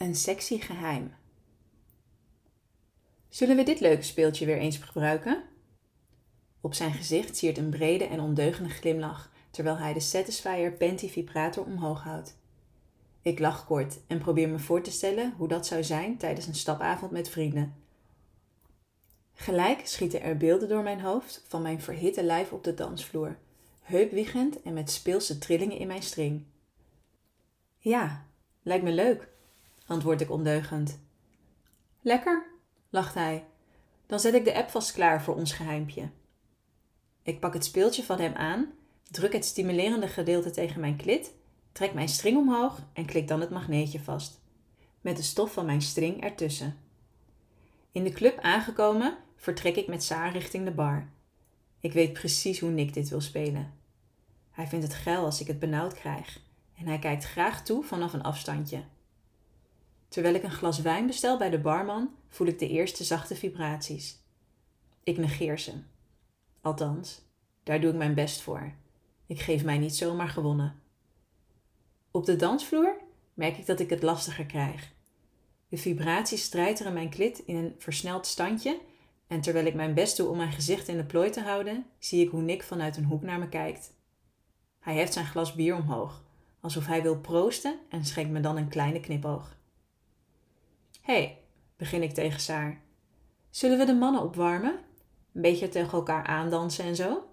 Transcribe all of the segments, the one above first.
Een sexy geheim. Zullen we dit leuke speeltje weer eens gebruiken? Op zijn gezicht siert een brede en ondeugende glimlach terwijl hij de Satisfyer Panty Vibrator omhoog houdt. Ik lach kort en probeer me voor te stellen hoe dat zou zijn tijdens een stapavond met vrienden. Gelijk schieten er beelden door mijn hoofd van mijn verhitte lijf op de dansvloer, heupwiegend en met speelse trillingen in mijn string. Ja, lijkt me leuk, antwoord ik ondeugend. Lekker, lacht hij. Dan zet ik de app vast klaar voor ons geheimpje. Ik pak het speeltje van hem aan, druk het stimulerende gedeelte tegen mijn klit, trek mijn string omhoog en klik dan het magneetje vast, met de stof van mijn string ertussen. In de club aangekomen, vertrek ik met Saar richting de bar. Ik weet precies hoe Nick dit wil spelen. Hij vindt het geil als ik het benauwd krijg en hij kijkt graag toe vanaf een afstandje. Terwijl ik een glas wijn bestel bij de barman, voel ik de eerste zachte vibraties. Ik negeer ze. Althans, daar doe ik mijn best voor. Ik geef mij niet zomaar gewonnen. Op de dansvloer merk ik dat ik het lastiger krijg. De vibraties strijteren mijn klit in een versneld standje en terwijl ik mijn best doe om mijn gezicht in de plooi te houden, zie ik hoe Nick vanuit een hoek naar me kijkt. Hij heft zijn glas bier omhoog, alsof hij wil proosten en schenkt me dan een kleine knipoog. Hey, begin ik tegen Saar. Zullen we de mannen opwarmen? Een beetje tegen elkaar aandansen en zo?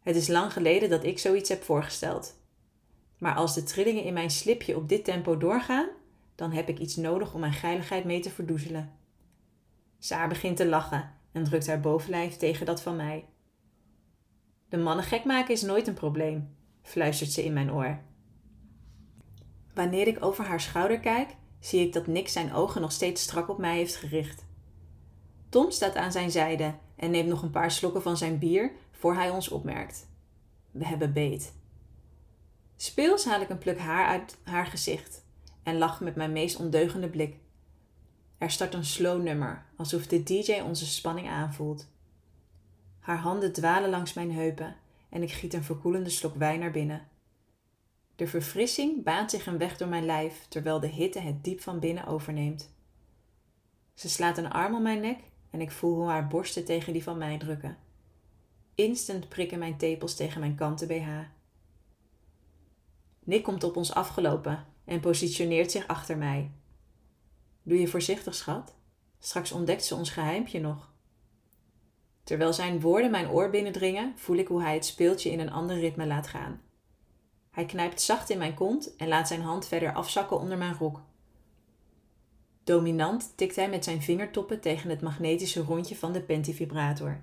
Het is lang geleden dat ik zoiets heb voorgesteld. Maar als de trillingen in mijn slipje op dit tempo doorgaan, dan heb ik iets nodig om mijn geiligheid mee te verdoezelen. Saar begint te lachen en drukt haar bovenlijf tegen dat van mij. De mannen gek maken is nooit een probleem, fluistert ze in mijn oor. Wanneer ik over haar schouder kijk, zie ik dat Nick zijn ogen nog steeds strak op mij heeft gericht. Tom staat aan zijn zijde en neemt nog een paar slokken van zijn bier voor hij ons opmerkt. We hebben beet. Speels haal ik een pluk haar uit haar gezicht en lach met mijn meest ondeugende blik. Er start een slow nummer, alsof de DJ onze spanning aanvoelt. Haar handen dwalen langs mijn heupen en ik giet een verkoelende slok wijn naar binnen. De verfrissing baant zich een weg door mijn lijf terwijl de hitte het diep van binnen overneemt. Ze slaat een arm om mijn nek en ik voel hoe haar borsten tegen die van mij drukken. Instant prikken mijn tepels tegen mijn kanten BH. Nick komt op ons afgelopen en positioneert zich achter mij. Doe je voorzichtig, schat. Straks ontdekt ze ons geheimpje nog. Terwijl zijn woorden mijn oor binnendringen, voel ik hoe hij het speeltje in een ander ritme laat gaan. Hij knijpt zacht in mijn kont en laat zijn hand verder afzakken onder mijn rok. Dominant tikt hij met zijn vingertoppen tegen het magnetische rondje van de pentivibrator.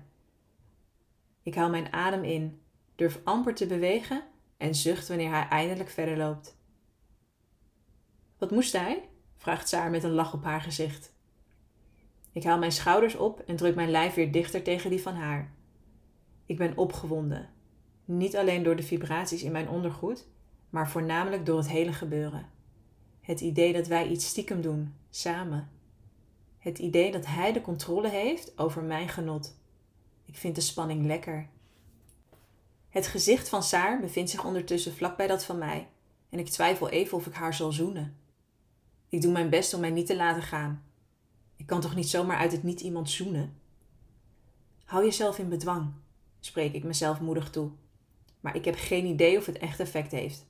Ik haal mijn adem in, durf amper te bewegen en zucht wanneer hij eindelijk verder loopt. Wat moest hij? vraagt Saar met een lach op haar gezicht. Ik haal mijn schouders op en druk mijn lijf weer dichter tegen die van haar. Ik ben opgewonden, niet alleen door de vibraties in mijn ondergoed, maar voornamelijk door het hele gebeuren. Het idee dat wij iets stiekem doen, samen. Het idee dat hij de controle heeft over mijn genot. Ik vind de spanning lekker. Het gezicht van Saar bevindt zich ondertussen vlak bij dat van mij en ik twijfel even of ik haar zal zoenen. Ik doe mijn best om mij niet te laten gaan. Ik kan toch niet zomaar uit het niet iemand zoenen? Hou jezelf in bedwang, spreek ik mezelf moedig toe. Maar ik heb geen idee of het echt effect heeft.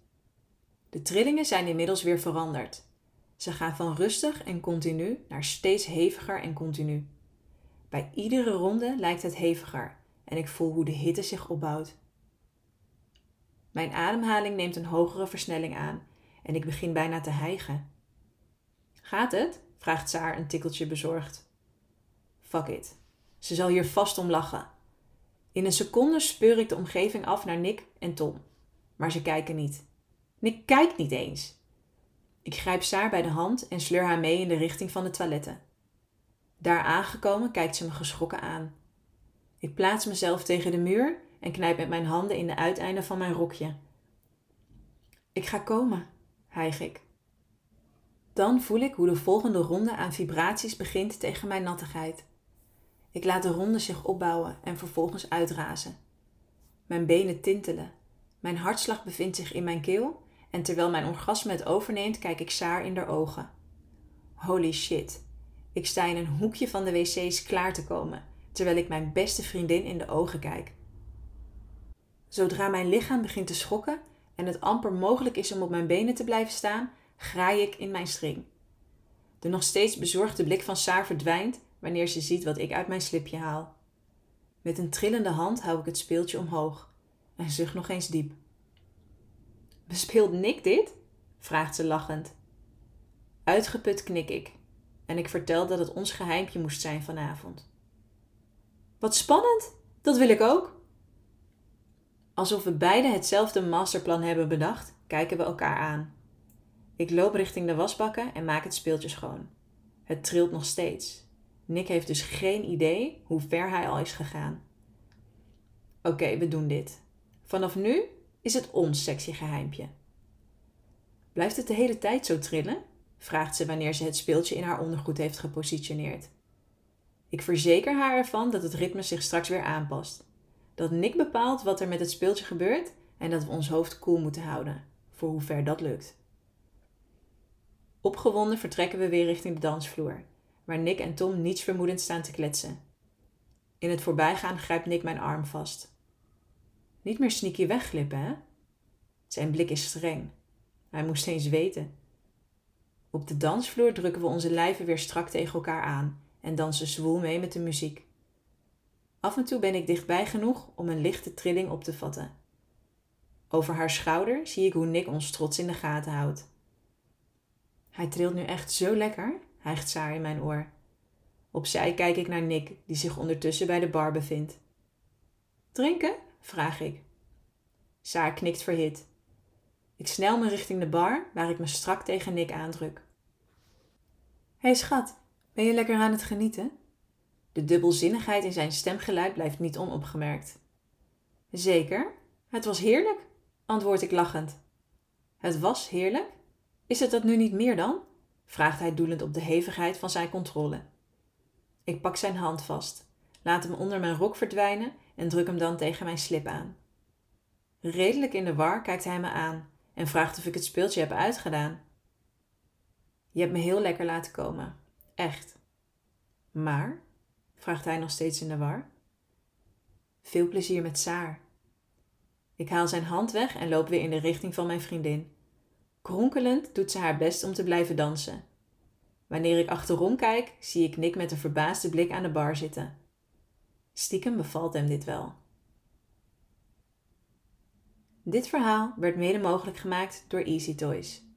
De trillingen zijn inmiddels weer veranderd. Ze gaan van rustig en continu naar steeds heviger en continu. Bij iedere ronde lijkt het heviger en ik voel hoe de hitte zich opbouwt. Mijn ademhaling neemt een hogere versnelling aan en ik begin bijna te hijgen. Gaat het? vraagt Saar een tikkeltje bezorgd. Fuck it. Ze zal hier vast om lachen. In een seconde speur ik de omgeving af naar Nick en Tom. Maar ze kijken niet. Nick kijkt niet eens. Ik grijp Saar bij de hand en sleur haar mee in de richting van de toiletten. Daar aangekomen kijkt ze me geschrokken aan. Ik plaats mezelf tegen de muur en knijp met mijn handen in de uiteinden van mijn rokje. Ik ga komen, hijg ik. Dan voel ik hoe de volgende ronde aan vibraties begint tegen mijn nattigheid. Ik laat de ronde zich opbouwen en vervolgens uitrazen. Mijn benen tintelen. Mijn hartslag bevindt zich in mijn keel en terwijl mijn orgasme het overneemt, kijk ik Saar in de ogen. Holy shit. Ik sta in een hoekje van de wc's klaar te komen, terwijl ik mijn beste vriendin in de ogen kijk. Zodra mijn lichaam begint te schokken en het amper mogelijk is om op mijn benen te blijven staan, graai ik in mijn string. De nog steeds bezorgde blik van Saar verdwijnt wanneer ze ziet wat ik uit mijn slipje haal. Met een trillende hand hou ik het speeltje omhoog en zucht nog eens diep. Bespeelt Nick dit? vraagt ze lachend. Uitgeput knik ik en ik vertel dat het ons geheimpje moest zijn vanavond. Wat spannend, dat wil ik ook. Alsof we beiden hetzelfde masterplan hebben bedacht, kijken we elkaar aan. Ik loop richting de wasbakken en maak het speeltje schoon. Het trilt nog steeds. Nick heeft dus geen idee hoe ver hij al is gegaan. Oké, we doen dit. Vanaf nu is het ons sexy geheimpje. Blijft het de hele tijd zo trillen? vraagt ze wanneer ze het speeltje in haar ondergoed heeft gepositioneerd. Ik verzeker haar ervan dat het ritme zich straks weer aanpast. Dat Nick bepaalt wat er met het speeltje gebeurt en dat we ons hoofd koel moeten houden, voor hoe ver dat lukt. Opgewonden vertrekken we weer richting de dansvloer, waar Nick en Tom niets vermoedend staan te kletsen. In het voorbijgaan grijpt Nick mijn arm vast. Niet meer sneaky wegglippen, hè? Zijn blik is streng. Hij moest eens weten. Op de dansvloer drukken we onze lijven weer strak tegen elkaar aan en dansen zwoel mee met de muziek. Af en toe ben ik dichtbij genoeg om een lichte trilling op te vatten. Over haar schouder zie ik hoe Nick ons trots in de gaten houdt. Hij trilt nu echt zo lekker, hijgt Saar in mijn oor. Opzij kijk ik naar Nick, die zich ondertussen bij de bar bevindt. Drinken? vraag ik. Saar knikt verhit. Ik snel me richting de bar, waar ik me strak tegen Nick aandruk. Hé hey schat, ben je lekker aan het genieten? De dubbelzinnigheid in zijn stemgeluid blijft niet onopgemerkt. Zeker, het was heerlijk, antwoord ik lachend. Het was heerlijk? Is het dat nu niet meer dan? Vraagt hij doelend op de hevigheid van zijn controle. Ik pak zijn hand vast, laat hem onder mijn rok verdwijnen en druk hem dan tegen mijn slip aan. Redelijk in de war kijkt hij me aan en vraagt of ik het speeltje heb uitgedaan. Je hebt me heel lekker laten komen, echt. Maar, vraagt hij nog steeds in de war. Veel plezier met Saar. Ik haal zijn hand weg en loop weer in de richting van mijn vriendin. Kronkelend doet ze haar best om te blijven dansen. Wanneer ik achterom kijk, zie ik Nick met een verbaasde blik aan de bar zitten. Stiekem bevalt hem dit wel. Dit verhaal werd mede mogelijk gemaakt door Easy Toys.